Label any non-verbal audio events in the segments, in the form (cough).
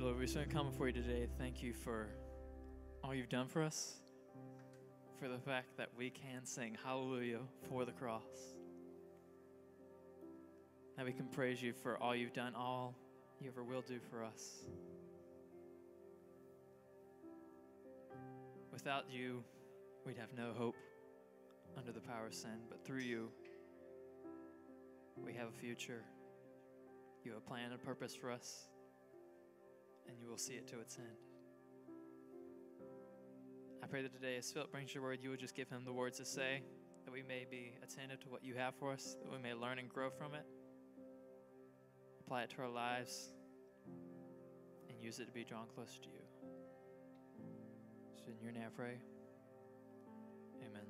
Lord, we just want to come before you today. Thank you for all you've done for us, for the fact that we can sing hallelujah for the cross. That we can praise you for all you've done, all you ever will do for us. Without you, we'd have no hope under the power of sin, but through you, we have a future. You have a plan and purpose for us, and you will see it to its end. I pray that today, as Philip brings your word, you would just give him the words to say, that we may be attentive to what you have for us, that we may learn and grow from it, apply it to our lives, and use it to be drawn closer to you. So, in your name I pray. Amen.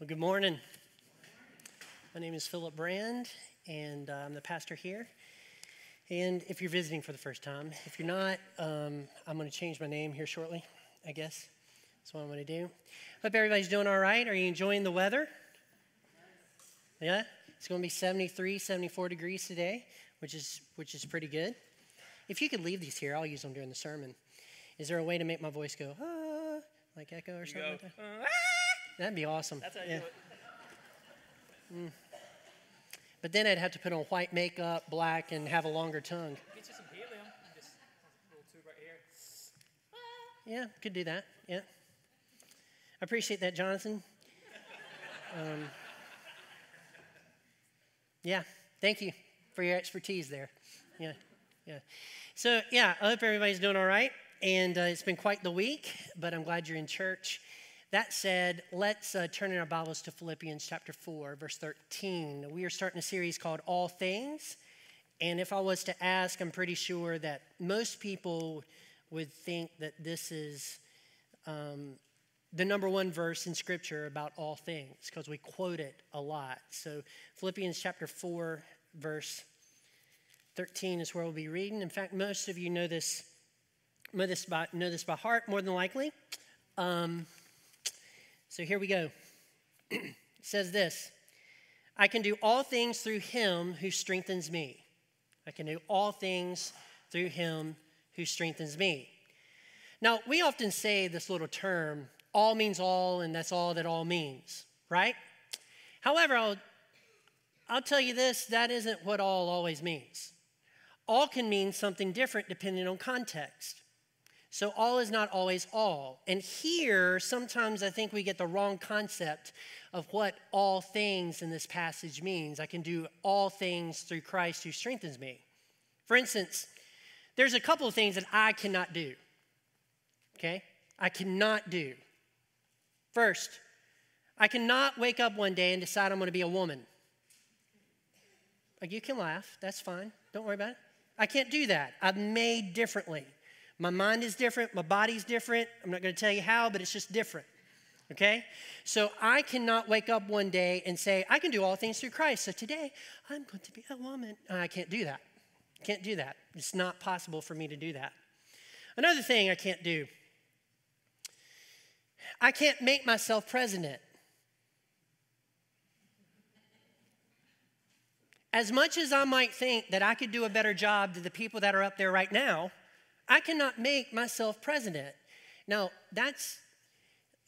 Well, good morning. My name is Philip Brand, and uh, I'm the pastor here. And if you're visiting for the first time, if you're not, um, I'm going to change my name here shortly, I guess. That's what I'm going to do. Hope everybody's doing all right. Are you enjoying the weather? Yeah? It's going to be 73, 74 degrees today, which is, which is pretty good. If you could leave these here, I'll use them during the sermon. Is there a way to make my voice go, ah, like echo or something like that? "Uh, That'd be awesome. That's how you yeah. do it. But then I'd have to put on white makeup, black, and have a longer tongue. Get you some helium. Just a little tube right here. Yeah, could do that. Yeah. I appreciate that, Jonathan. Um, yeah, thank you for your expertise there. Yeah, yeah. So, yeah, I hope everybody's doing all right. And uh, it's been quite the week, but I'm glad you're in church. That said, let's uh, turn in our Bibles to Philippians chapter 4, verse 13. We are starting a series called All Things. And if I was to ask, I'm pretty sure that most people would think that this is um, the number one verse in Scripture about all things because we quote it a lot. So, Philippians chapter 4, verse 13 is where we'll be reading. In fact, most of you know this, know this, by, know this by heart more than likely. Um, so, here we go. (clears throat) it says this I can do all things through him who strengthens me. I can do all things through him who strengthens me. Now, we often say this little term, all means all, and that's all that all means, right? However, I'll, I'll tell you this that isn't what all always means. All can mean something different depending on context. So, all is not always all. And here, sometimes I think we get the wrong concept of what all things in this passage means. I can do all things through Christ who strengthens me. For instance, there's a couple of things that I cannot do. Okay? I cannot do. First, I cannot wake up one day and decide I'm going to be a woman. Like, you can laugh, that's fine. Don't worry about it. I can't do that. I'm made differently. My mind is different, my body's different. I'm not going to tell you how, but it's just different. Okay? So I cannot wake up one day and say, I can do all things through Christ. So today, I'm going to be a woman. I can't do that. Can't do that. It's not possible for me to do that. Another thing I can't do I can't make myself president. As much as I might think that I could do a better job to the people that are up there right now, I cannot make myself president. Now, that's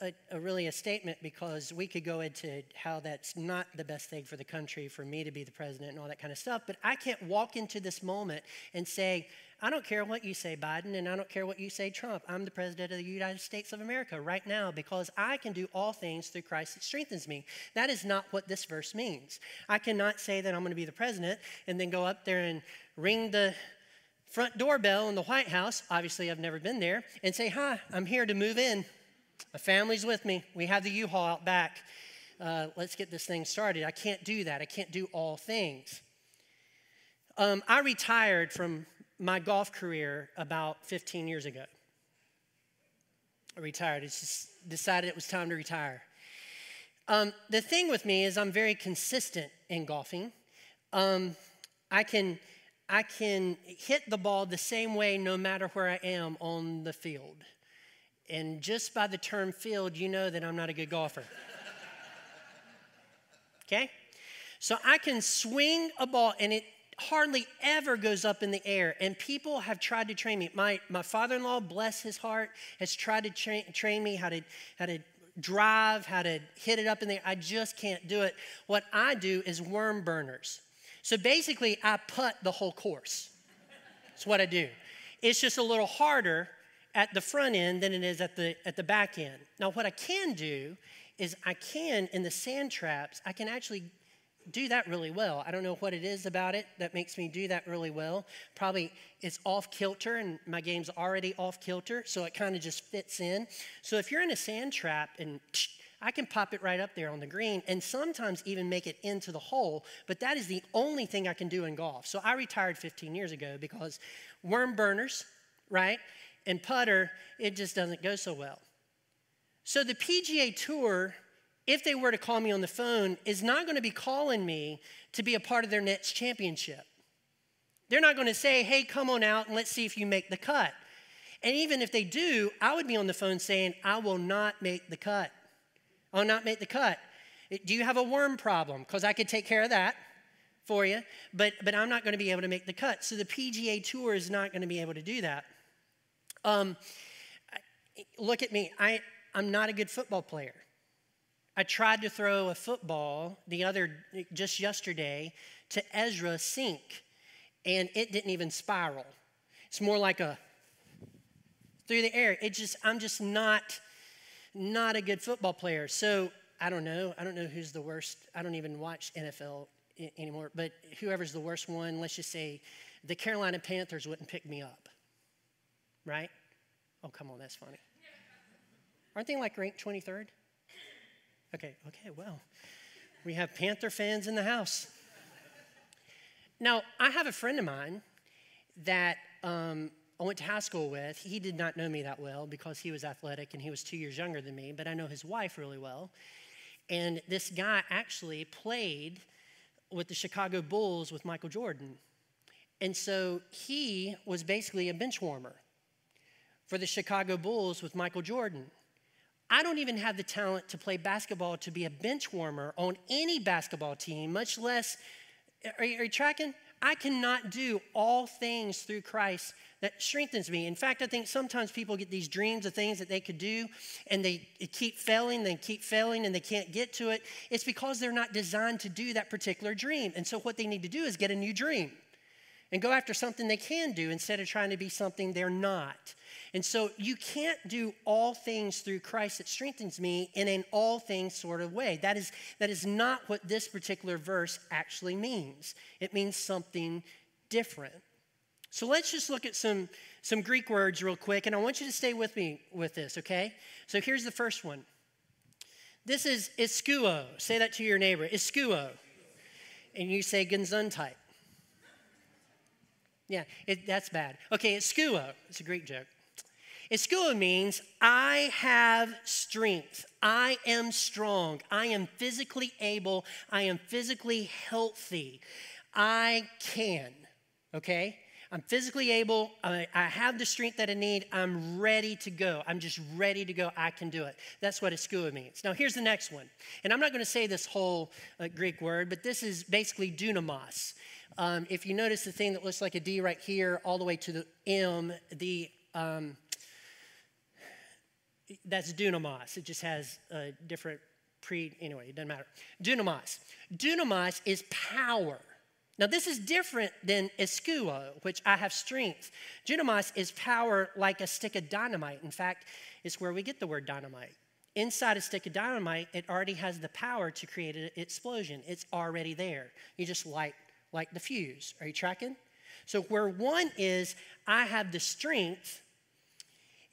a, a really a statement because we could go into how that's not the best thing for the country for me to be the president and all that kind of stuff. But I can't walk into this moment and say, I don't care what you say, Biden, and I don't care what you say, Trump. I'm the president of the United States of America right now because I can do all things through Christ that strengthens me. That is not what this verse means. I cannot say that I'm going to be the president and then go up there and ring the front doorbell in the White House. Obviously, I've never been there, and say, Hi, I'm here to move in. My family's with me. We have the U Haul out back. Uh, let's get this thing started. I can't do that. I can't do all things. Um, I retired from my golf career about 15 years ago. I retired. I just decided it was time to retire. Um, the thing with me is I'm very consistent in golfing. Um, I can I can hit the ball the same way no matter where I am on the field. And just by the term field, you know that I'm not a good golfer. (laughs) okay? So I can swing a ball and it hardly ever goes up in the air. And people have tried to train me. My, my father in law, bless his heart, has tried to tra- train me how to, how to drive, how to hit it up in the air. I just can't do it. What I do is worm burners. So basically, I putt the whole course. That's what I do. It's just a little harder at the front end than it is at the, at the back end. Now, what I can do is I can, in the sand traps, I can actually do that really well. I don't know what it is about it that makes me do that really well. Probably it's off kilter, and my game's already off kilter, so it kind of just fits in. So if you're in a sand trap and I can pop it right up there on the green and sometimes even make it into the hole, but that is the only thing I can do in golf. So I retired 15 years ago because worm burners, right, and putter, it just doesn't go so well. So the PGA Tour if they were to call me on the phone, is not going to be calling me to be a part of their next championship. They're not going to say, hey, come on out and let's see if you make the cut. And even if they do, I would be on the phone saying, I will not make the cut. I'll not make the cut. Do you have a worm problem? Because I could take care of that for you, but, but I'm not going to be able to make the cut. So the PGA Tour is not going to be able to do that. Um, look at me. I, I'm not a good football player. I tried to throw a football the other, just yesterday, to Ezra Sink, and it didn't even spiral. It's more like a through the air. It just, I'm just not, not a good football player. So I don't know. I don't know who's the worst. I don't even watch NFL anymore. But whoever's the worst one, let's just say the Carolina Panthers wouldn't pick me up, right? Oh, come on, that's funny. Aren't they like ranked 23rd? Okay, okay, well, we have Panther fans in the house. Now, I have a friend of mine that um, I went to high school with. He did not know me that well because he was athletic and he was two years younger than me, but I know his wife really well. And this guy actually played with the Chicago Bulls with Michael Jordan. And so he was basically a bench warmer for the Chicago Bulls with Michael Jordan. I don't even have the talent to play basketball to be a bench warmer on any basketball team, much less. Are you, are you, tracking? I cannot do all things through Christ that strengthens me. In fact, I think sometimes people get these dreams of things that they could do and they keep failing, they keep failing, and they can't get to it. It's because they're not designed to do that particular dream. And so, what they need to do is get a new dream and go after something they can do instead of trying to be something they're not. And so you can't do all things through Christ that strengthens me in an all things sort of way. That is, that is not what this particular verse actually means. It means something different. So let's just look at some, some Greek words real quick, and I want you to stay with me with this, okay? So here's the first one. This is iskuo. Say that to your neighbor. Iskuo. And you say gesundheit. Yeah, it, that's bad. Okay, iskuo. It's a Greek joke. Iskuo means I have strength. I am strong. I am physically able. I am physically healthy. I can. Okay? I'm physically able. I, I, have the strength that I need. I'm ready to go. I'm just ready to go. I can do it. That's what iskuo means. Now, here's the next one. And I'm not going to say this whole uh, Greek word, but this is basically dunamos. Um, if you notice the thing that looks like a D right here, all the way to the M, the um, that's dunamos. It just has a different pre, anyway, it doesn't matter. Dunamos. Dunamos is power. Now, this is different than iskuo, which I have strength. Dunamos is power like a stick of dynamite. In fact, it's where we get the word dynamite. Inside a stick of dynamite, it already has the power to create an explosion. It's already there. You just light like the fuse. Are you tracking? So, where one is, I have the strength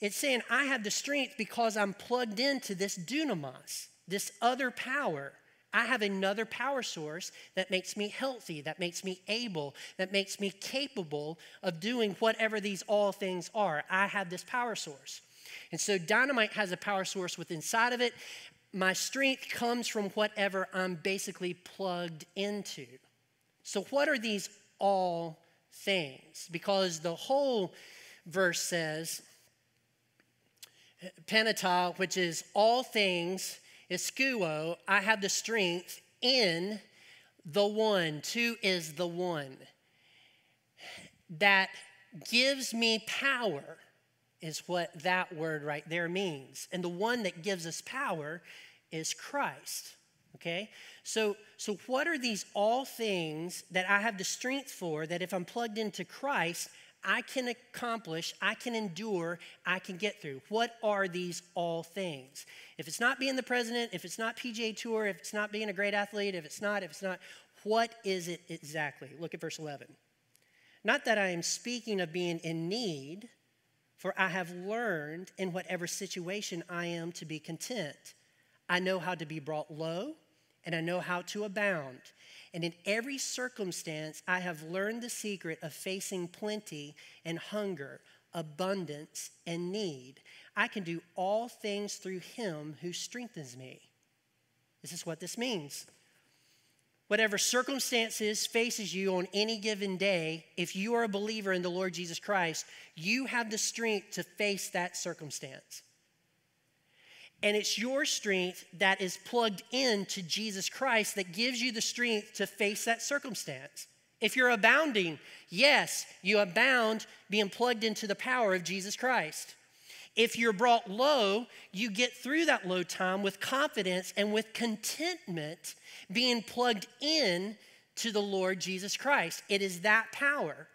it's saying I have the strength because I'm plugged into this dunamos, this other power. I have another power source that makes me healthy, that makes me able, that makes me capable of doing whatever these all things are. I have this power source. And so dynamite has a power source within inside of it. My strength comes from whatever I'm basically plugged into. So, what are these all things? Because the whole verse says, Pentateuch, which is all things, iskuo, I have the strength in the one, two is the one that gives me power, is what that word right there means. And the one that gives us power is Christ. Okay? So, so what are these all things that I have the strength for that if I'm plugged into Christ, I can accomplish, I can endure, I can get through? What are these all things? If it's not being the president, if it's not PGA Tour, if it's not being a great athlete, if it's not, if it's not, what is it exactly? Look at verse 11. Not that I am speaking of being in need, for I have learned in whatever situation I am to be content. I know how to be brought low, and I know how to abound. And in every circumstance, I have learned the secret of facing plenty and hunger, abundance and need. I can do all things through him who strengthens me. This is what this means. Whatever circumstances faces you on any given day, if you are a believer in the Lord Jesus Christ, you have the strength to face that circumstance. And it's your strength that is plugged into Jesus Christ that gives you the strength to face that circumstance. If you're abounding, yes, you abound being plugged into the power of Jesus Christ. If you're brought low, you get through that low time with confidence and with contentment being plugged in to the Lord Jesus Christ. It is that power.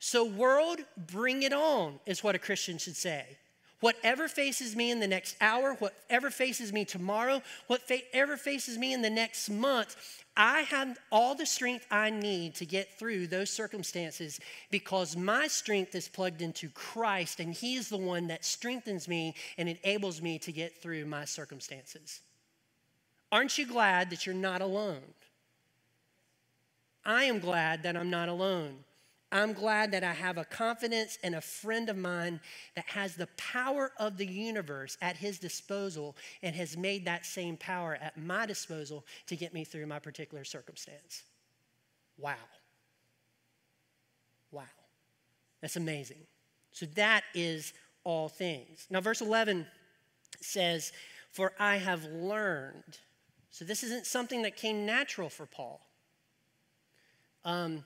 So, world, bring it on, is what a Christian should say. Whatever faces me in the next hour, whatever faces me tomorrow, whatever faces me in the next month, I have all the strength I need to get through those circumstances because my strength is plugged into Christ and He is the one that strengthens me and enables me to get through my circumstances. Aren't you glad that you're not alone? I am glad that I'm not alone. I'm glad that I have a confidence and a friend of mine that has the power of the universe at his disposal and has made that same power at my disposal to get me through my particular circumstance. Wow. Wow. That's amazing. So that is all things. Now, verse 11 says, For I have learned. So this isn't something that came natural for Paul. Um,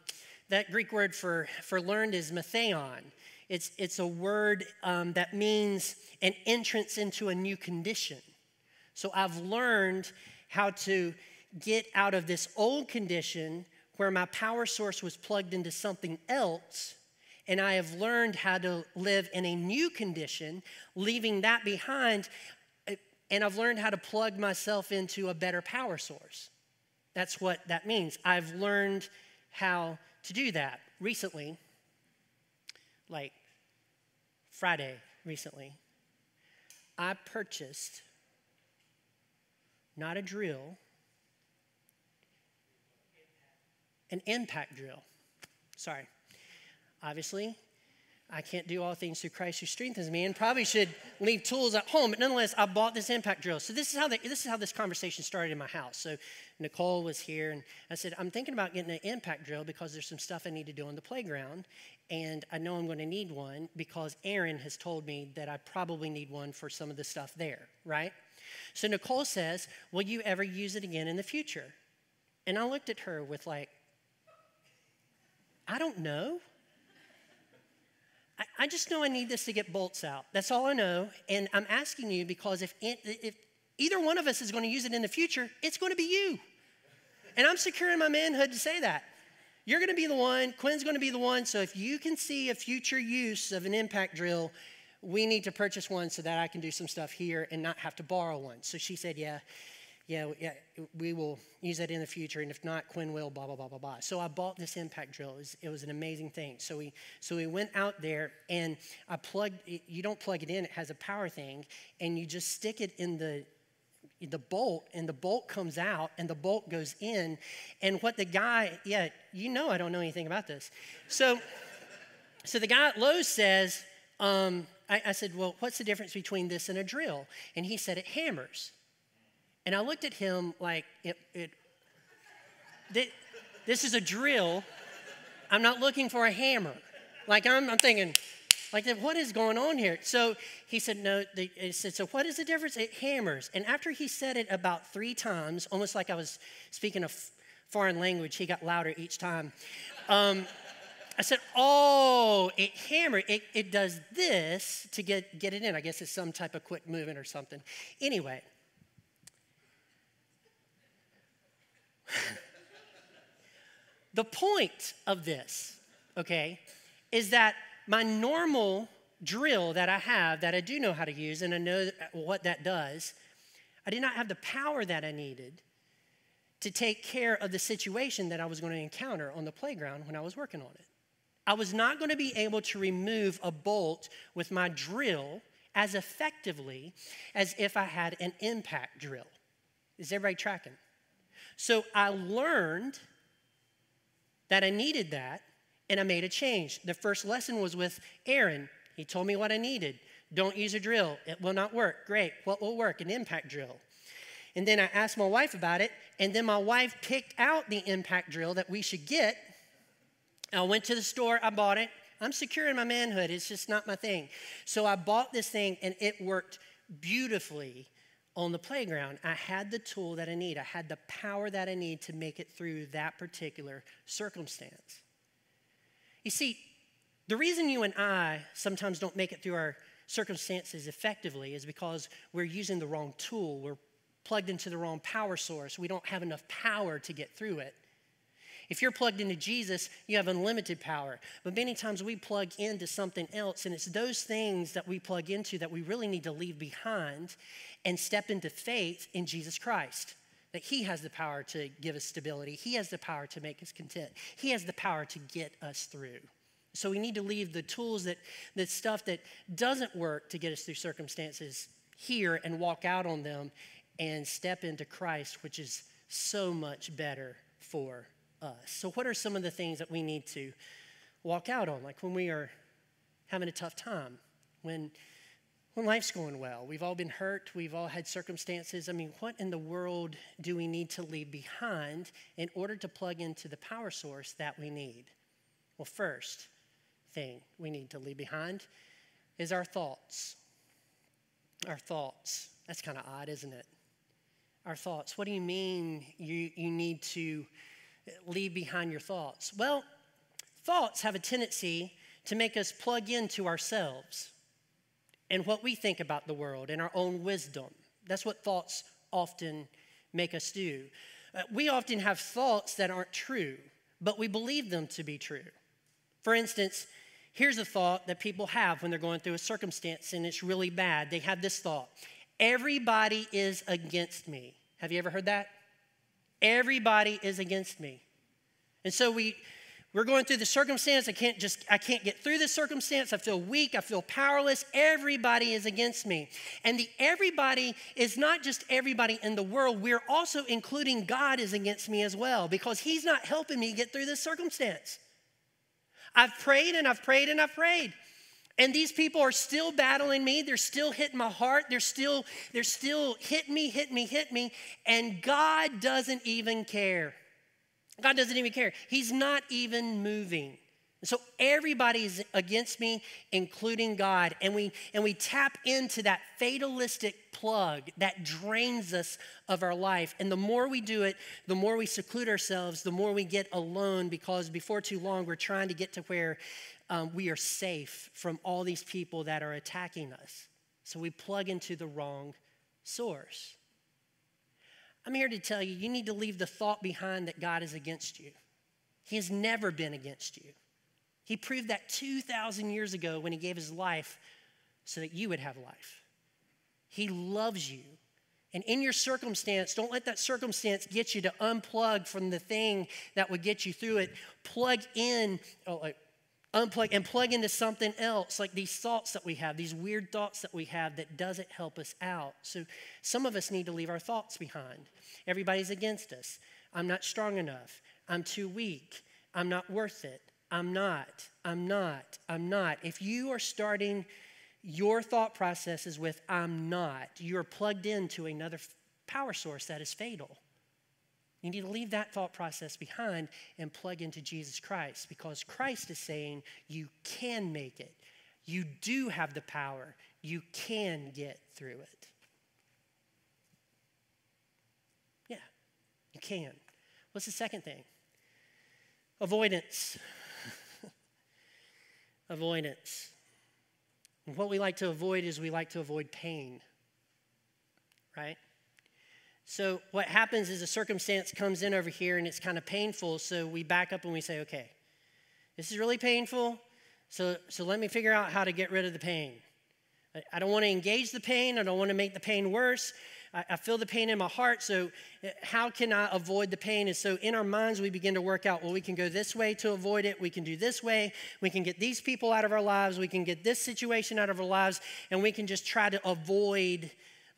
that Greek word for, for learned is matheon. It's, it's a word um, that means an entrance into a new condition. So I've learned how to get out of this old condition where my power source was plugged into something else, and I have learned how to live in a new condition, leaving that behind, uh, and I've learned how to plug myself into a better power source. That's what that means. I've learned how to do that recently, like Friday recently, I purchased not a drill, an impact drill. Sorry. Obviously, I can't do all things through Christ who strengthens me, and probably should leave tools at home. But nonetheless, I bought this impact drill. So this is how the, this is how this conversation started in my house. So Nicole was here, and I said, I'm thinking about getting an impact drill because there's some stuff I need to do on the playground, and I know I'm going to need one because Aaron has told me that I probably need one for some of the stuff there, right? So Nicole says, Will you ever use it again in the future? And I looked at her with like, I don't know. I, just know I need this to get bolts out. That's all I know. And I'm asking you because if, if either one of us is going to use it in the future, it's going to be you. And I'm securing my manhood to say that. You're going to be the one, Quinn's going to be the one. So if you can see a future use of an impact drill, we need to purchase one so that I can do some stuff here and not have to borrow one. So she said, Yeah yeah, yeah, we will use that in the future, and if not, Quinn will, blah, blah, blah, blah, blah. So I bought this impact drill. It was, it was an amazing thing. So we, so we went out there, and I plugged, you don't plug it in, it has a power thing, and you just stick it in the, the bolt, and the bolt comes out, and the bolt goes in. And what the guy, yeah, you know I don't know anything about this. So, so the guy at Lowe's says, um, I, I said, well, what's the difference between this and a drill? And he said, it hammers. And I looked at him like, it, it, this is a drill. I'm not looking for a hammer. Like, I'm, I'm thinking, Like, what is going on here? So he said, No, the, he said, So what is the difference? It hammers. And after he said it about three times, almost like I was speaking a foreign language, he got louder each time. Um, I said, Oh, it hammers. It, it does this to get, get it in. I guess it's some type of quick movement or something. Anyway. The point of this, okay, is that my normal drill that I have that I do know how to use and I know what that does, I did not have the power that I needed to take care of the situation that I was going to encounter on the playground when I was working on it. I was not going to be able to remove a bolt with my drill as effectively as if I had an impact drill. Is everybody tracking? So I learned that I needed that and I made a change. The first lesson was with Aaron. He told me what I needed. Don't use a drill, it will not work. Great. What will work? An impact drill. And then I asked my wife about it, and then my wife picked out the impact drill that we should get. I went to the store, I bought it. I'm secure in my manhood, it's just not my thing. So I bought this thing, and it worked beautifully on the playground. I had the tool that I need, I had the power that I need to make it through that particular circumstance. You see, the reason you and I sometimes don't make it through our circumstances effectively is because we're using the wrong tool. We're plugged into the wrong power source. We don't have enough power to get through it. If you're plugged into Jesus, you have unlimited power. But many times we plug into something else, and it's those things that we plug into that we really need to leave behind and step into faith in Jesus Christ. That He has the power to give us stability, He has the power to make us content, He has the power to get us through. So we need to leave the tools that, that stuff that doesn't work to get us through circumstances here and walk out on them and step into Christ, which is so much better for us. So, what are some of the things that we need to walk out on? Like when we are having a tough time, when when life's going well. We've all been hurt, we've all had circumstances. I mean, what in the world do we need to leave behind in order to plug into the power source that we need? Well, first thing we need to leave behind is our thoughts. Our thoughts. That's kind of odd, isn't it? Our thoughts. What do you mean you, you need to leave behind your thoughts? Well, thoughts have a tendency to make us plug into ourselves and what we think about the world and our own wisdom. That's what thoughts often make us do. Uh, we often have thoughts that aren't true, but we believe them to be true. For instance, here's a thought that people have when they're going through a circumstance and it's really bad. They have this thought Everybody is against me. Have you ever heard that? Everybody is against me. And so we, we're going through the circumstance. I can't just, I can't get through this circumstance. I feel weak. I feel powerless. Everybody is against me. And the everybody is not just everybody in the world. We're also including God is against me as well because He's not helping me get through this circumstance. I've prayed and I've prayed and I've prayed. And these people are still battling me. They're still hitting my heart. They're still, they're still hit me, hit me, hit me. And God doesn't even care. God doesn't even care. He's not even moving. So everybody's against me, including God. And we and we tap into that fatalistic plug that drains us of our life. And the more we do it, the more we seclude ourselves, the more we get alone because before too long we're trying to get to where um, we are safe from all these people that are attacking us. So we plug into the wrong source. I'm here to tell you, you need to leave the thought behind that God is against you. He has never been against you. He proved that 2,000 years ago when He gave His life so that you would have life. He loves you. And in your circumstance, don't let that circumstance get you to unplug from the thing that would get you through it. Plug in, oh, unplug and plug into something else like these thoughts that we have these weird thoughts that we have that doesn't help us out. So some of us need to leave our thoughts behind. Everybody's against us. I'm not strong enough. I'm too weak. I'm not worth it. I'm not. I'm not. I'm not. If you are starting your thought processes with i'm not you're plugged into another power source that is fatal you need to leave that thought process behind and plug into Jesus Christ because Christ is saying you can make it. You do have the power. You can get through it. Yeah, you can. What's the second thing? Avoidance. (laughs) Avoidance. What we like to avoid is we like to avoid pain, right? So, what happens is a circumstance comes in over here and it's kind of painful. So, we back up and we say, okay, this is really painful. So, so let me figure out how to get rid of the pain. I, I don't want to engage the pain, I don't want to make the pain worse. I, I feel the pain in my heart. So, uh, how can I avoid the pain? And so, in our minds, we begin to work out well, we can go this way to avoid it. We can do this way. We can get these people out of our lives. We can get this situation out of our lives. And we can just try to avoid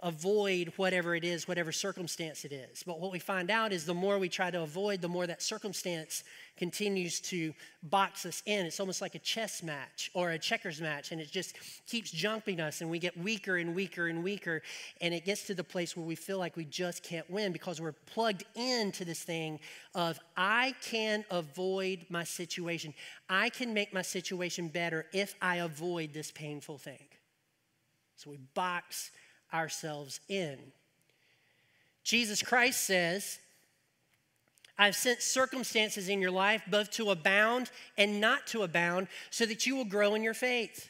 avoid whatever it is, whatever circumstance it is. But what we find out is the more we try to avoid, the more that circumstance continues to box us in. It's almost like a chess match or a checkers match, and it just keeps jumping us, and we get weaker and weaker and weaker. And it gets to the place where we feel like we just can't win because we're plugged into this thing of I can avoid my situation. I can make my situation better if I avoid this painful thing. So we box ourselves in. Jesus Christ says, I've sent circumstances in your life both to abound and not to abound so that you will grow in your faith.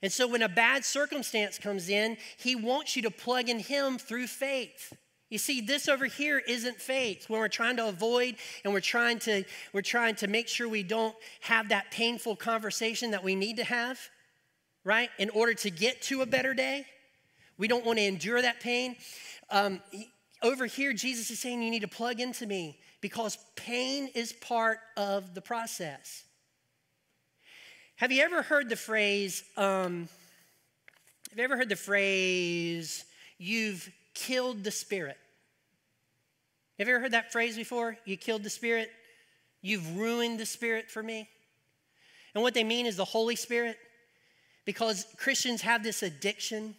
And so when a bad circumstance comes in, he wants you to plug in him through faith. You see, this over here isn't faith. When we're trying to avoid and we're trying to, we're trying to make sure we don't have that painful conversation that we need to have, right? In order to get to a better day. We don't want to endure that pain. Um, over here, Jesus is saying you need to plug into me because pain is part of the process. Have you ever heard the phrase, um, have you ever heard the phrase, you've killed the spirit? Have you ever heard that phrase before? You killed the spirit? You've ruined the spirit for me? And what they mean is the Holy Spirit. Because Christians have this addiction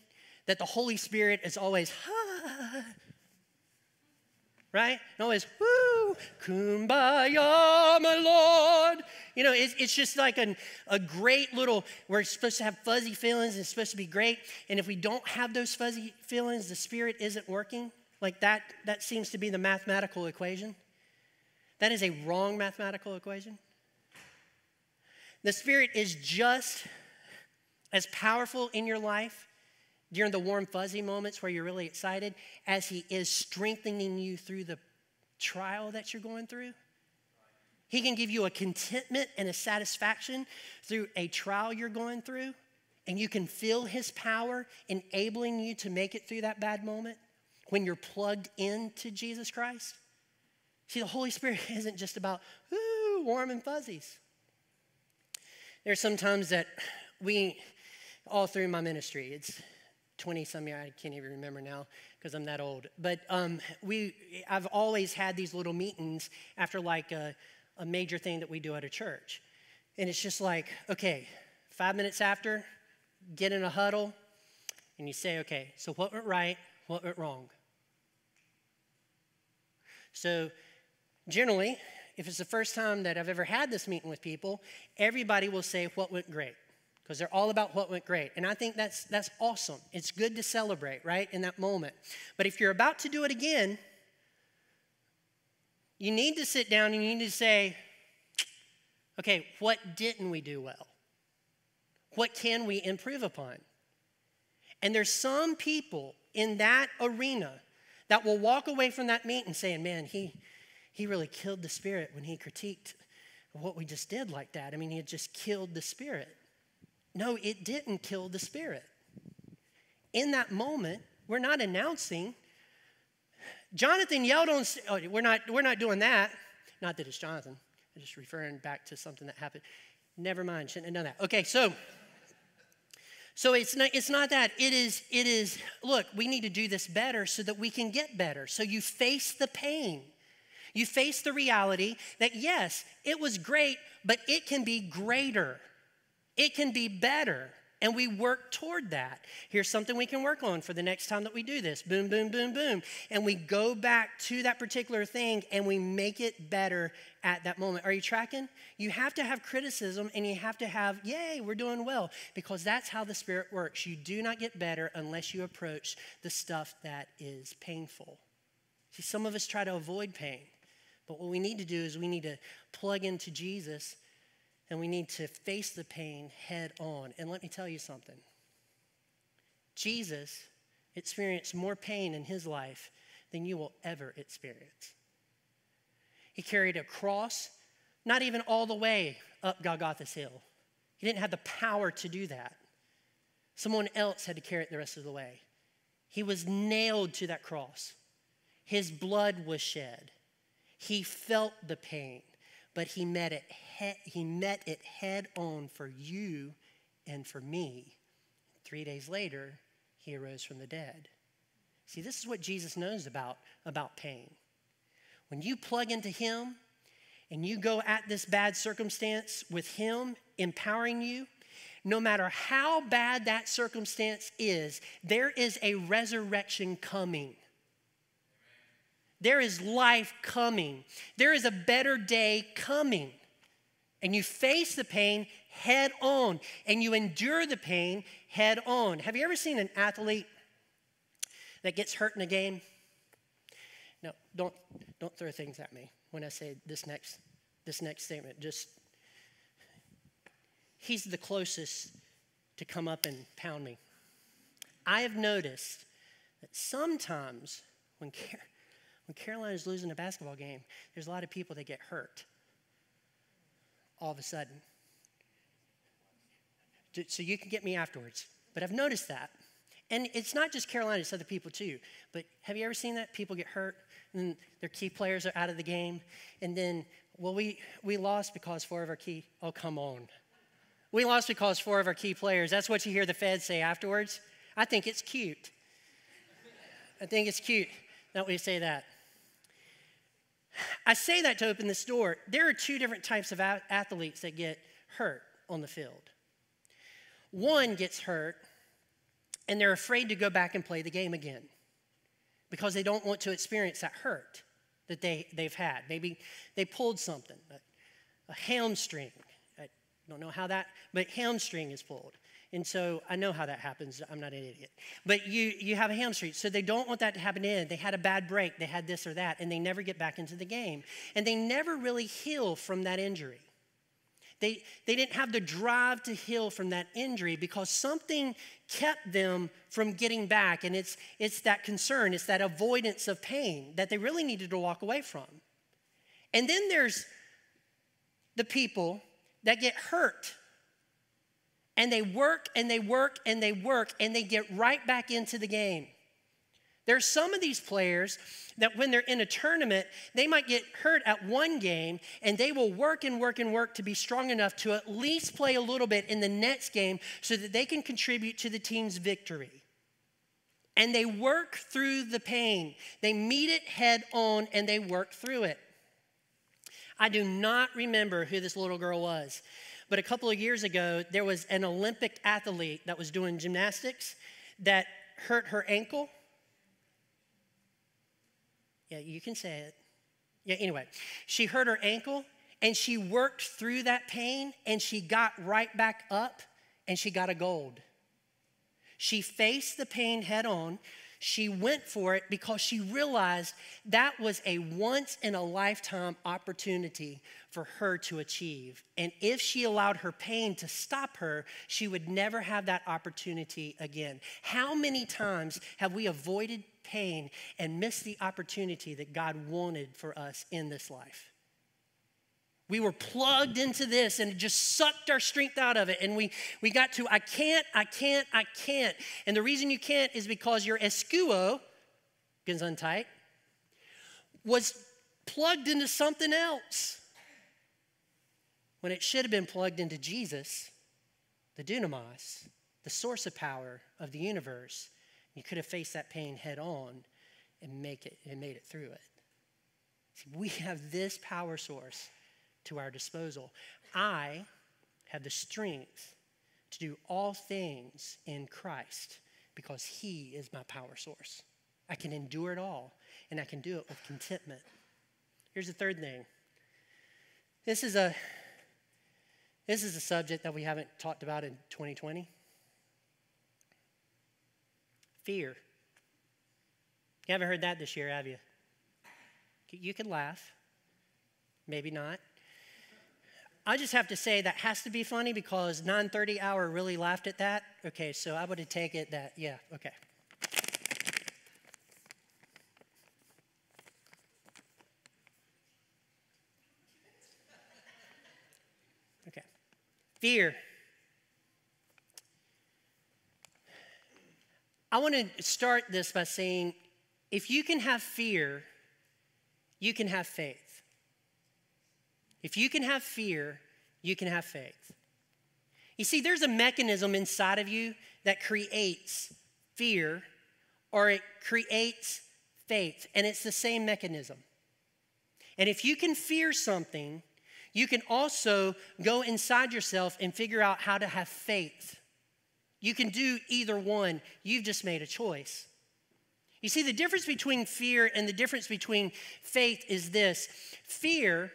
that the Holy Spirit is always, ah, (laughs) right? And always, woo, kumbaya, my Lord. You know, it's, it's just like an, a great little, we're supposed to have fuzzy feelings, and it's supposed to be great. And if we don't have those fuzzy feelings, the Spirit isn't working. Like that, that seems to be the mathematical equation. That is a wrong mathematical equation. The Spirit is just as powerful in your life during the warm, fuzzy moments where you're really excited, as He is strengthening you through the trial that you're going through. He can give you a contentment and a satisfaction through a trial you're going through, and you can feel His power enabling you to make it through that bad moment when you're plugged into Jesus Christ. See, the Holy Spirit (laughs) isn't just about, ooh, warm and fuzzies. There's sometimes that we, all through my ministry, it's 20 some year, I can't even remember now because I'm that old. But um, we, I've always had these little meetings after like a, a major thing that we do at a church. And it's just like, okay, five minutes after, get in a huddle, and you say, okay, so what went right, what went wrong? So generally, if it's the first time that I've ever had this meeting with people, everybody will say what went great because they're all about what went great. And I think that's, that's awesome. It's good to celebrate, right, in that moment. But if you're about to do it again, you need to sit down and you need to say, okay, what didn't we do well? What can we improve upon? And there's some people in that arena that will walk away from that meeting saying, man, he, he really killed the spirit when he critiqued what we just did like that. I mean, he had just killed the spirit. No, it didn't kill the spirit. In that moment, we're not announcing. Jonathan yelled on, oh, we're not, we're not doing that. Not that it's Jonathan. I'm just referring back to something that happened. Never mind, shouldn't have done that. Okay, so so it's not, it's not that. It is, it is, look, we need to do this better so that we can get better. So you face the pain. You face the reality that yes, it was great, but it can be greater. It can be better. and we work toward that. Here's something we can work on for the next time that we do this. Boom, boom, boom, boom. And we go back to that particular thing and we make it better at that moment. Are you tracking? You have to have criticism and you have to have, yay, we're doing well, because that's how the Spirit works. You do not get better unless you approach the stuff that is painful. See, some of us try to avoid pain, but what we need to do is we need to plug into Jesus and we need to face the pain head on. And let me tell you something Jesus experienced more pain in his life than you will ever experience. He carried a cross, not even all the way up Golgotha's hill. He didn't have the power to do that. Someone else had to carry it the rest of the way. He was nailed to that cross. His blood was shed. He felt the pain, but he met it, he, he met it head on for you and for me. Three days later, he arose from the dead. See, this is what Jesus knows about, about pain. When you plug into him and you go at this bad circumstance with him empowering you, no matter how bad that circumstance is, there is a resurrection coming. There is life coming. There is a better day coming. And you face the pain head on and you endure the pain head on. Have you ever seen an athlete that gets hurt in a game? No, don't, don't throw things at me when I say this next, this next statement. Just, he's the closest to come up and pound me. I have noticed that sometimes when, when Carolina is losing a basketball game, there's a lot of people that get hurt all of a sudden. So you can get me afterwards. But I've noticed that. And it's not just Carolina, it's other people too. But have you ever seen that? People get hurt and their key players are out of the game. And then, well, we, we lost because four of our key, oh, come on. We lost because four of our key players. That's what you hear the feds say afterwards. I think it's cute. I think it's cute that we say that. I say that to open this door. There are two different types of athletes that get hurt on the field. One gets hurt and they're afraid to go back and play the game again because they don't want to experience that hurt that they, they've had. Maybe they pulled something, a, a hamstring. I don't know how that, but hamstring is pulled. And so I know how that happens. I'm not an idiot. But you, you have a hamstring. So they don't want that to happen in. They had a bad break. They had this or that. And they never get back into the game. And they never really heal from that injury. They, they didn't have the drive to heal from that injury because something kept them from getting back. And it's, it's that concern, it's that avoidance of pain that they really needed to walk away from. And then there's the people that get hurt and they work and they work and they work and they get right back into the game. There's some of these players that when they're in a tournament, they might get hurt at one game and they will work and work and work to be strong enough to at least play a little bit in the next game so that they can contribute to the team's victory. And they work through the pain. They meet it head on and they work through it. I do not remember who this little girl was, but a couple of years ago, there was an Olympic athlete that was doing gymnastics that hurt her ankle yeah, you can say it. Yeah, anyway, she hurt her ankle and she worked through that pain and she got right back up and she got a gold. She faced the pain head on. She went for it because she realized that was a once in a lifetime opportunity for her to achieve. And if she allowed her pain to stop her, she would never have that opportunity again. How many times have we avoided pain and missed the opportunity that God wanted for us in this life? We were plugged into this and it just sucked our strength out of it. And we, we got to, I can't, I can't, I can't. And the reason you can't is because your escuo, gets untight, was plugged into something else when it should have been plugged into Jesus, the dunamis, the source of power of the universe. You could have faced that pain head on and make it and made it through it. See, we have this power source to our disposal. I have the strength to do all things in Christ because He is my power source. I can endure it all, and I can do it with contentment. Here's the third thing. This is a this is a subject that we haven't talked about in 2020. Fear. You haven't heard that this year, have you? You can laugh. Maybe not. I just have to say that has to be funny because 9:30 hour really laughed at that. Okay, so I would taken it that yeah, okay. Okay. Fear. I want to start this by saying if you can have fear, you can have faith. If you can have fear, you can have faith. You see, there's a mechanism inside of you that creates fear or it creates faith, and it's the same mechanism. And if you can fear something, you can also go inside yourself and figure out how to have faith. You can do either one. You've just made a choice. You see, the difference between fear and the difference between faith is this fear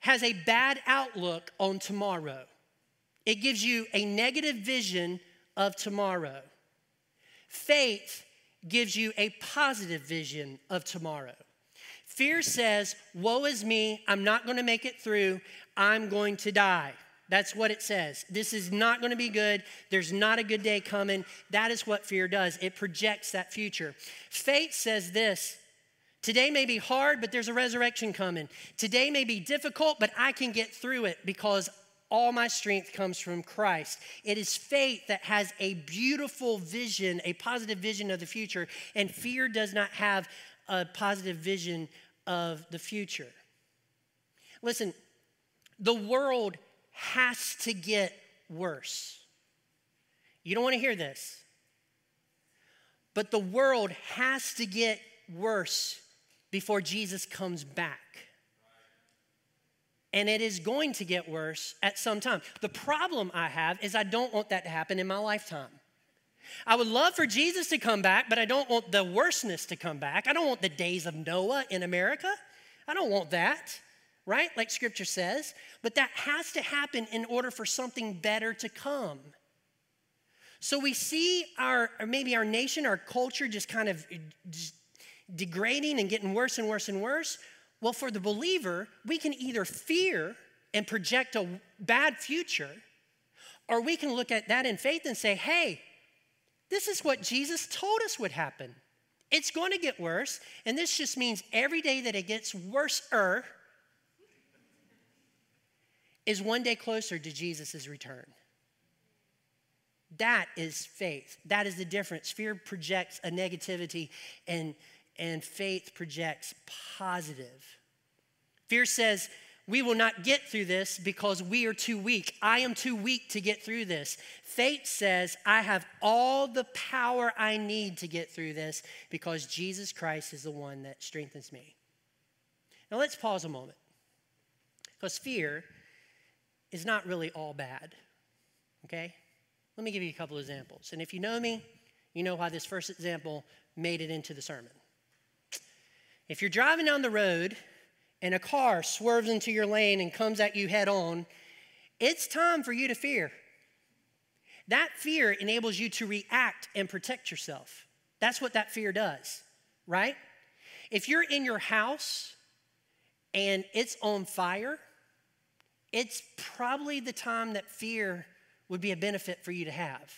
has a bad outlook on tomorrow. It gives you a negative vision of tomorrow. Faith gives you a positive vision of tomorrow. Fear says, Woe is me, I'm not gonna make it through, I'm going to die. That's what it says. This is not to be good. There's not a good day coming. That is what fear does. It projects that future. Faith says this Today may be hard, but there's a resurrection coming. Today may be difficult, but I can get through it because all my strength comes from Christ. It is faith that has a beautiful vision, a positive vision of the future, and fear does not have a positive vision of the future. Listen, the world has to get worse. You don't want to hear this, but the world has to get worse before Jesus comes back. And it is going to get worse at some time. The problem I have is I don't want that to happen in my lifetime. I would love for Jesus to come back, but I don't want the worstness to come back. I don't want the days of Noah in America. I don't want that, right? Like scripture says. But that has to happen in order for something better to come. So we see our, or maybe our nation, our culture just kind of just degrading and getting worse and worse and worse. Well, for the believer, we can either fear and project a bad future, or we can look at that in faith and say, hey, this is what Jesus told us would happen. It's going to get worse, and this just means every day that it gets worser is one day closer to Jesus' return. That is faith. That is the difference. Fear projects a negativity, and and faith projects positive. Fear says, we will not get through this because we are too weak. I am too weak to get through this. Faith says, I have all the power I need to get through this because Jesus Christ is the one that strengthens me. Now let's pause a moment because fear is not really all bad, okay? Let me give you a couple examples. And if you know me, you know why this first example made it into the sermon. If you're driving down the road and a car swerves into your lane and comes at you head on, it's time for you to fear. That fear enables you to react and protect yourself. That's what that fear does, right? If you're in your house and it's on fire, it's probably the time that fear would be a benefit for you to have.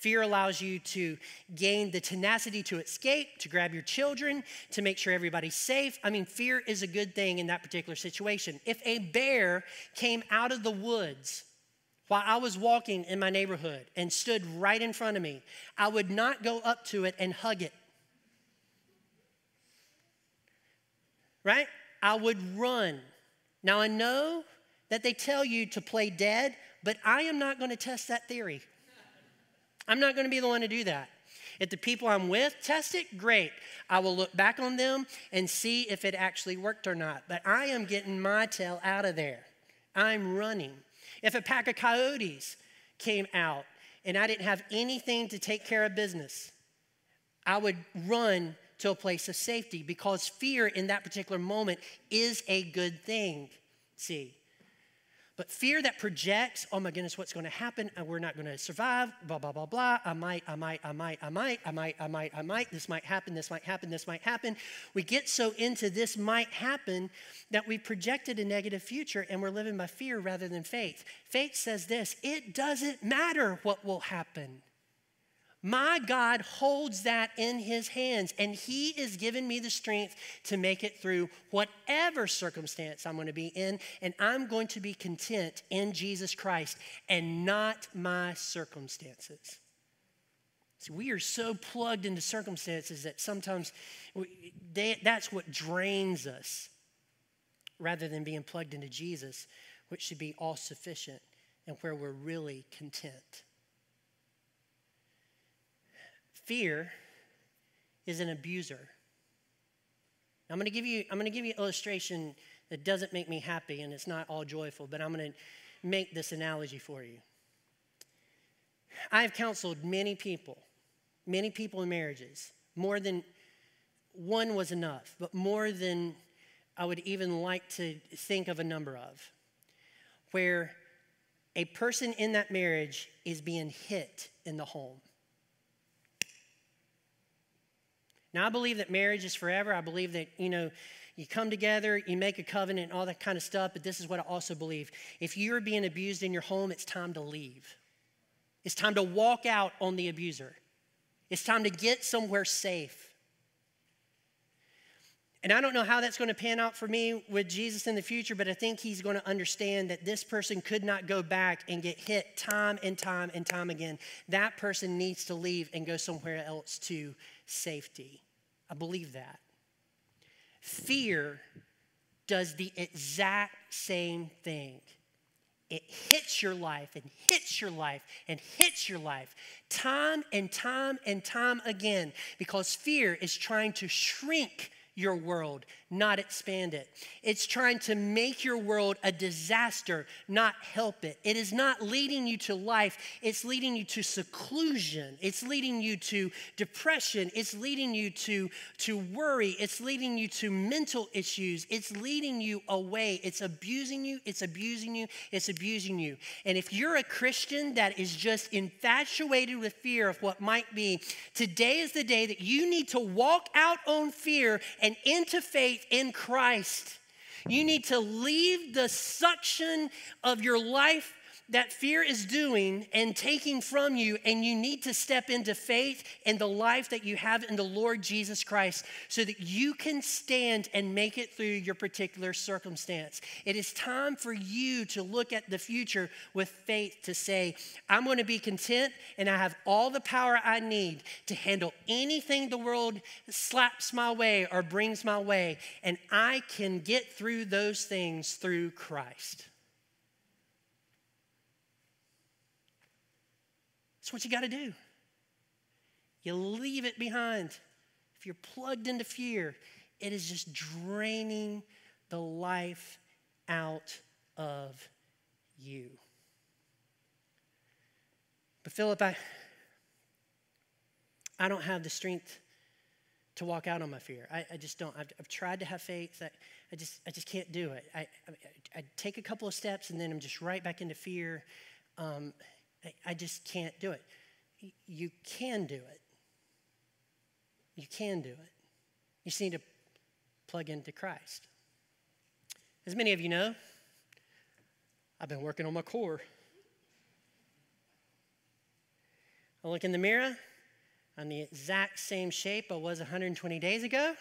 Fear allows you to gain the tenacity to escape, to grab your children, to make sure everybody's safe. I mean, fear is a good thing in that particular situation. If a bear came out of the woods while I was walking in my neighborhood and stood right in front of me, I would not go up to it and hug it. Right? I would run. Now, I know that they tell you to play dead, but I am not going to test that theory. I'm not going to be the one to do that. If the people I'm with test it, great. I will look back on them and see if it actually worked or not. But I am getting my tail out of there. I'm running. If a pack of coyotes came out and I didn't have anything to take care of business, I would run to a place of safety because fear in that particular moment is a good thing. See, but fear that projects, oh my goodness, what's going to happen? And we're not going to survive, blah, blah, blah, blah. I might, I might, I might, I might, I might, I might, I might. This might happen, this might happen, this might happen. We get so into this might happen that we projected a negative future and we're living by fear rather than faith. Faith says this it doesn't matter what will happen. My God holds that in his hands, and he is giving me the strength to make it through whatever circumstance I'm going to be in, and I'm going to be content in Jesus Christ and not my circumstances. See, we are so plugged into circumstances that sometimes we, they, that's what drains us rather than being plugged into Jesus, which should be all sufficient and where we're really content. Fear is an abuser. I'm going to give you I'm going to give you an illustration that doesn't make me happy and it's not all joyful, but I'm going to make this analogy for you. I have counseled many people, many people in marriages, more than one was enough, but more than I would even like to think of a number of, where a person in that marriage is being hit in the home. Now, I believe that marriage is forever. I believe that, you know, you come together, you make a covenant, and all that kind of stuff, but this is what I also believe. If you're being abused in your home, it's time to leave. It's time to walk out on the abuser. It's time to get somewhere safe. And I don't know how that's going to pan out for me with Jesus in the future, but I think he's going to understand that this person could not go back and get hit time and time and time again. That person needs to leave and go somewhere else to safety. I believe that. Fear does the exact same thing. It hits your life and hits your life and hits your life time and time and time again because fear is trying to shrink your world, not expand it. It's trying to make your world a disaster, not help it. It is not leading you to life, it's leading you to seclusion. It's leading you to depression. It's leading you to, to worry. It's leading you to mental issues. It's leading you away. It's abusing you. It's abusing you. It's abusing you. And if you're a Christian that is just infatuated with fear of what might be, today is the day that you need to walk out on fear and into faith in Christ. You need to leave the suction of your life that fear is doing and taking from you, and you need to step into faith and the life that you have in the Lord Jesus Christ so that you can stand and make it through your particular circumstance. It is time for you to look at the future with faith to say, I'm going to be content and I have all the power I need to handle anything the world slaps my way or brings my way, and I can get through those things through Christ. That's what you got to do. You leave it behind. If you're plugged into fear, it is just draining the life out of you. But Philip, I, I don't have the strength to walk out on my fear. I, I just don't. I've, I've, tried to have faith. I, I, just, I just can't do it. I, I, I, take a couple of steps and then I'm just right back into fear. Um, I just can't do it. You can do it. You can do it. You just need to plug into Christ. As many of you know, I've been working on my core. I look in the mirror, I'm the exact same shape I was 120 days ago,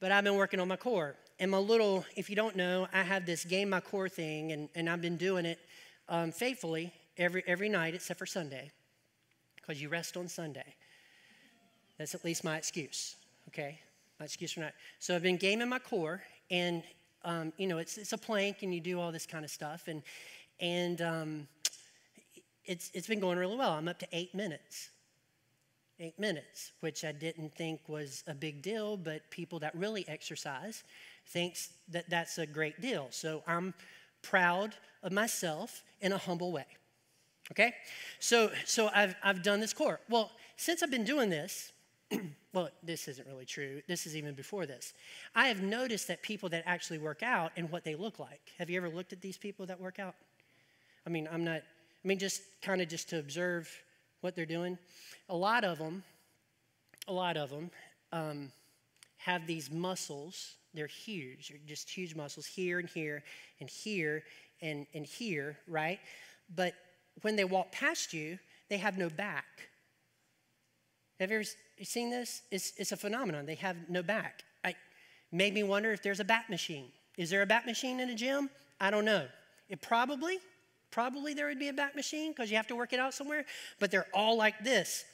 but I've been working on my core. And my little, if you don't know, I have this game my core thing, and, and I've been doing it um, faithfully every, every night except for Sunday, because you rest on Sunday. That's at least my excuse, okay? My excuse for not. So I've been gaming my core, and um, you know, it's, it's a plank, and you do all this kind of stuff, and and um, it's it's been going really well. I'm up to eight minutes. Eight minutes, which I didn't think was a big deal, but people that really exercise thinks that that's a great deal. So I'm proud of myself in a humble way. Okay? So, so I've, I've done this core. Well, since I've been doing this, (clears throat) well, this isn't really true. This is even before this. I have noticed that people that actually work out and what they look like. Have you ever looked at these people that work out? I mean, I'm not, I mean, just kind of just to observe what they're doing. A lot of them, a lot of them um, have these muscles. They're huge, they're just huge muscles here and here and here and, and here, right? But when they walk past you, they have no back. Have you ever seen this? It's, it's a phenomenon. They have no back. I made me wonder if there's a bat machine. Is there a bat machine in a gym? I don't know. It probably, probably there would be a bat machine because you have to work it out somewhere, but they're all like this.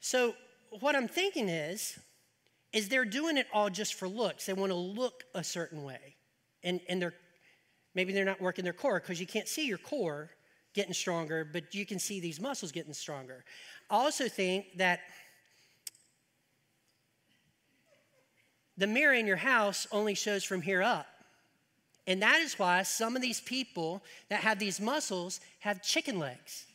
So what I'm thinking is, is they're doing it all just for looks. They want to look a certain way. And, and they're maybe they're not working their core because you can't see your core getting stronger, but you can see these muscles getting stronger. I also think that the mirror in your house only shows from here up. And that is why some of these people that have these muscles have chicken legs.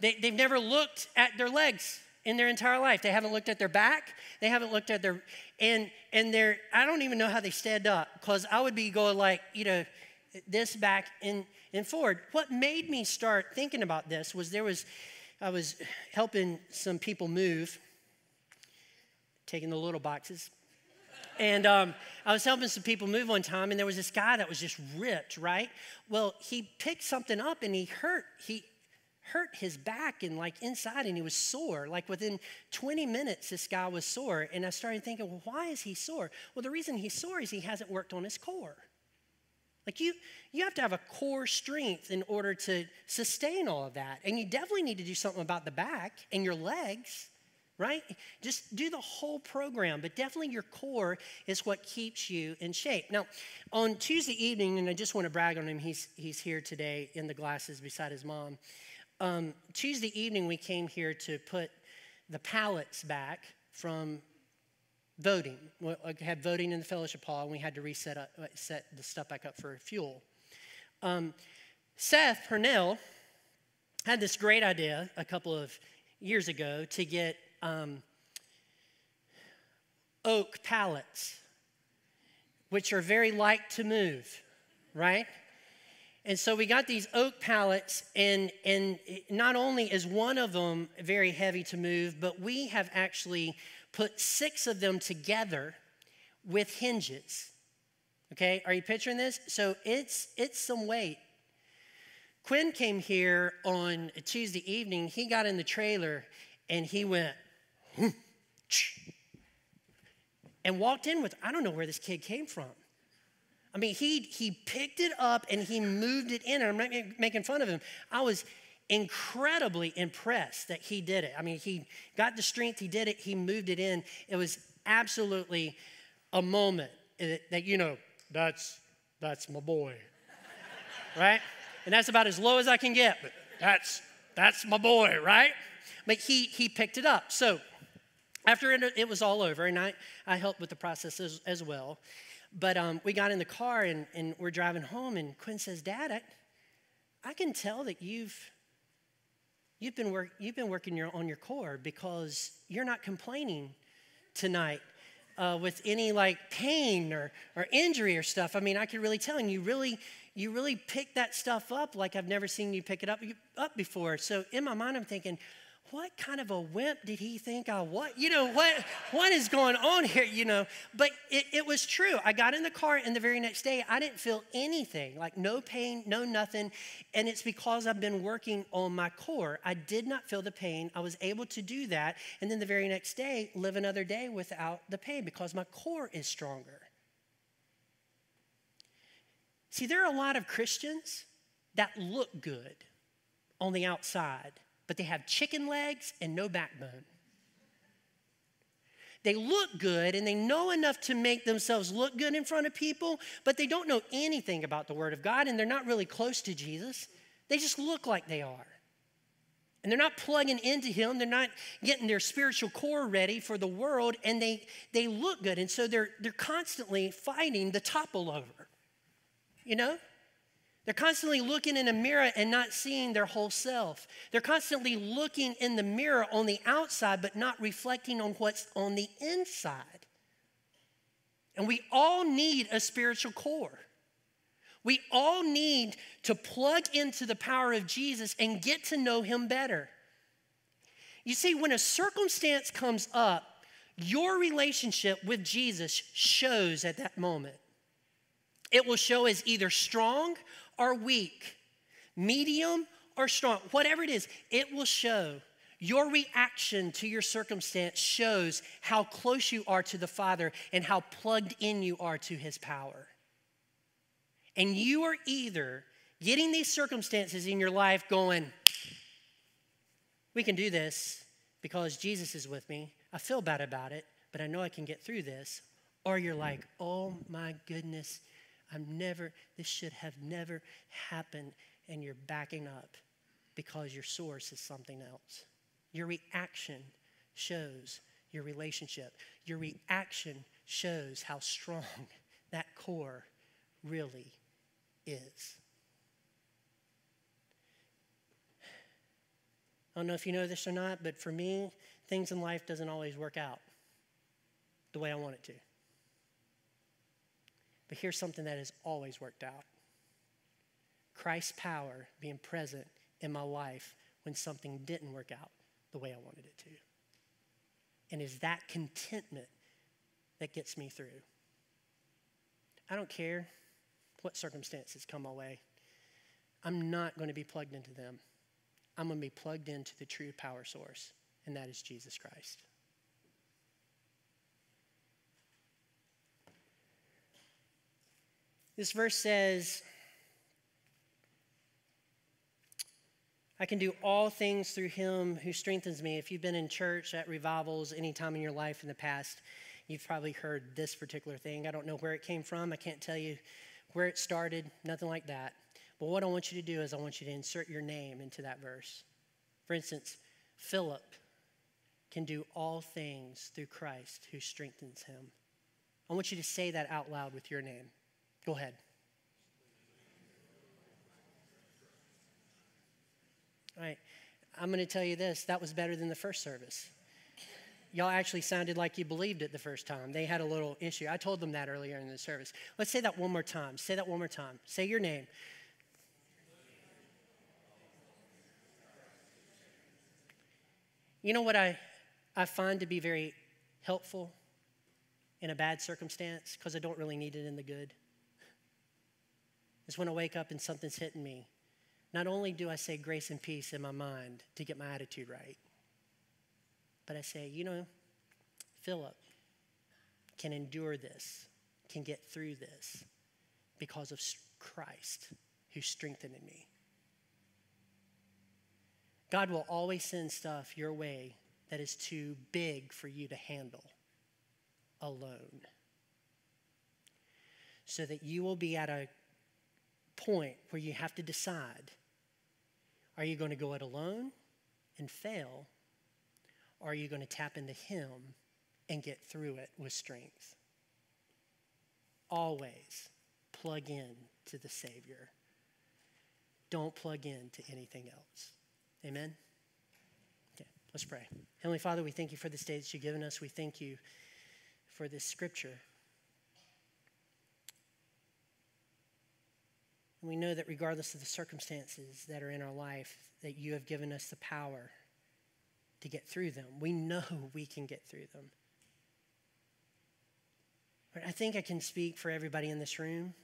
they, they've never looked at their legs in their entire life. They haven't looked at their back. They haven't looked at their and and they're I don't even know how they stand up because I would be going like you know this back and and forward. What made me start thinking about this was there was I was helping some people move, taking the little boxes. And um, I was helping some people move one time, and there was this guy that was just ripped, right? Well, he picked something up and he hurt. He hurt his back and like inside and he was sore like within 20 minutes this guy was sore and i started thinking well why is he sore well the reason he's sore is he hasn't worked on his core like you you have to have a core strength in order to sustain all of that. And you definitely need to do something about the back and your legs right? Just do the whole program but definitely your core is what keeps you in shape. Now on tuesday evening and i just want to brag on him he's he's here today in the glasses beside his mom. Um, Tuesday evening, we came here to put the pallets back from voting. We had voting in the fellowship hall, and we had to reset up, uh, set the stuff back up for fuel. Um, Seth Purnell had this great idea a couple of years ago to get um, oak pallets, which are very light to move, right? And so we got these oak pallets, and, and not only is one of them very heavy to move, but we have actually put six of them together with hinges. Okay, are you picturing this? So it's it's some weight. Quinn came here on a Tuesday evening. He got in the trailer and he went hmm, and walked in with I don't know where this kid came from. I mean, he, he picked it up and he moved it in, and I'm not making fun of him. I was incredibly impressed that he did it. I mean, he got the strength, he did it, he moved it in. It was absolutely a moment that, you know, that's, that's my boy, right? And that's about as low as I can get, but that's, that's my boy, right? But he, he picked it up. So after it, it was all over, and I, I helped with the process as, as well, but um, we got in the car and, and we're driving home, and Quinn says, Dad, I, I can tell that you've, you've, been, work, you've been working your, on your core because you're not complaining tonight. Uh, with any like pain or, or injury or stuff. I mean, I could really tell, and you really, you really pick that stuff up like I've never seen you pick it up up before. So in my mind, I'm thinking, what kind of a wimp did he think I was? You know, what, what is going on here, you know? But it, it was true. I got in the car, and the very next day, I didn't feel anything like no pain, no nothing. And it's because I've been working on my core. I did not feel the pain. I was able to do that. And then the very next day, live another day without the pain because my core is stronger. See, there are a lot of Christians that look good on the outside but they have chicken legs and no backbone. They look good and they know enough to make themselves look good in front of people, but they don't know anything about the Word of God and they're not really close to Jesus. They just look like they are. And they're not plugging into Him, they're not getting their spiritual core ready for the world, and they, they look good. And so they're, they're constantly fighting the topple over. You know? They're constantly looking in a mirror and not seeing their whole self. They're constantly looking in the mirror on the outside, but not reflecting on what's on the inside. And we all need a spiritual core. We all need to plug into the power of Jesus and get to know him better. You see, when a circumstance comes up, your relationship with Jesus shows at that moment. It will show as either strong or weak, medium or strong, whatever it is, it will show. Your reaction to your circumstance shows how close you are to the Father and how plugged in you are to His power. And you are either getting these circumstances in your life going, we can do this because Jesus is with me. I feel bad about it, but I know I can get through this. Or you're like, oh my goodness, I'm never, this should have never happened. And you're backing up because your source is something else. Your reaction shows your relationship. Your reaction shows how strong (laughs) that core really is. I don't know if you know this or not, but for me, things in life doesn't always work out the way I want it to. But here's something that has always worked out Christ's power being present in my life when something didn't work out the way I wanted it to. And is that contentment that gets me through. I don't care what circumstances come my way. I'm not going to be plugged into them. I'm going to be plugged into the true power source, and that is Jesus Christ. This verse says, I can do all things through him who strengthens me. If you've been in church at revivals any time in your life in the past, you've probably heard this particular thing. I don't know where it came from. I can't tell you where it started, nothing like that. But what I want you to do is I want you to insert your name into that verse. For instance, Philip can do all things through Christ who strengthens him. I want you to say that out loud with your name. Go ahead. All right. I'm going to tell you this that was better than the first service. Y'all actually sounded like you believed it the first time. They had a little issue. I told them that earlier in the service. Let's say that one more time. Say that one more time. Say your name. You know what I, I find to be very helpful in a bad circumstance? Because I don't really need it in the good is when I wake up and something's hitting me. Not only do I say grace and peace in my mind to get my attitude right, but I say, you know, Philip can endure this, can get through this because of Christ who's strengthening me. God will always send stuff your way that is too big for you to handle alone. So that you will be at a point where you have to decide are you going to go it alone and fail, or are you going to tap into Him and get through it with strength? Always plug in to the Savior. Don't plug in to anything else. Amen? Okay, let's pray. Heavenly Father, we thank you for this day that you've given us. We thank you for this scripture. And we know that regardless of the circumstances that are in our life, that you have given us the power to get through them. We know we can get through them. But I think I can speak for everybody in this room.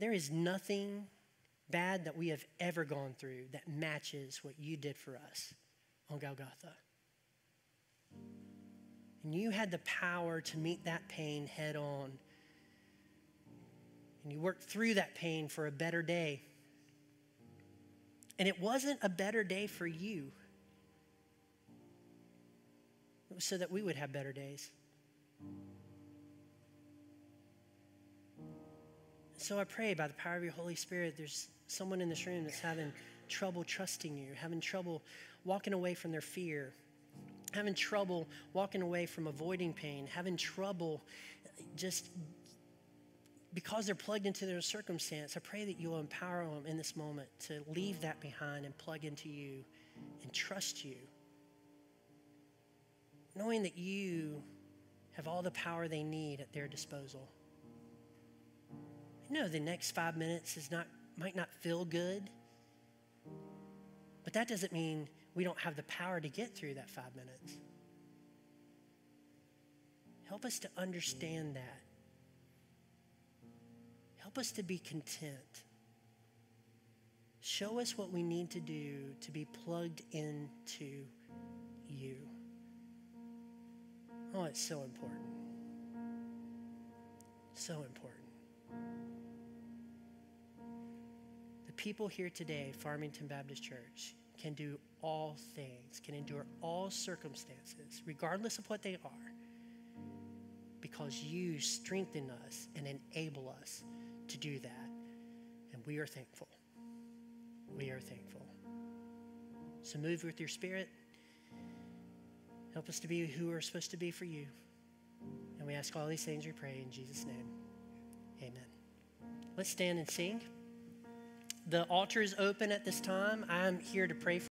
There is nothing bad that we have ever gone through that matches what you did for us on Golgotha. And you had the power to meet that pain head on and you worked through that pain for a better day. And it wasn't a better day for you, it was so that we would have better days. So I pray by the power of your Holy Spirit, there's someone in this room that's having trouble trusting you, having trouble walking away from their fear, having trouble walking away from avoiding pain, having trouble just because they're plugged into their circumstance, I pray that you'll empower them in this moment to leave that behind and plug into you and trust you. Knowing that you have all the power they need at their disposal. I know the next five minutes is not, might not feel good, but that doesn't mean we don't have the power to get through that five minutes. Help us to understand that. Help us to be content. Show us what we need to do to be plugged into you. Oh, it's so important. So important. The people here today, Farmington Baptist Church, can do all things, can endure all circumstances, regardless of what they are, because you strengthen us and enable us to do that. And we are thankful. We are thankful. So move with your spirit. Help us to be who we're supposed to be for you. And we ask all these things we pray in Jesus' name. Amen. Let's stand and sing. The altar is open at this time. I'm here to pray for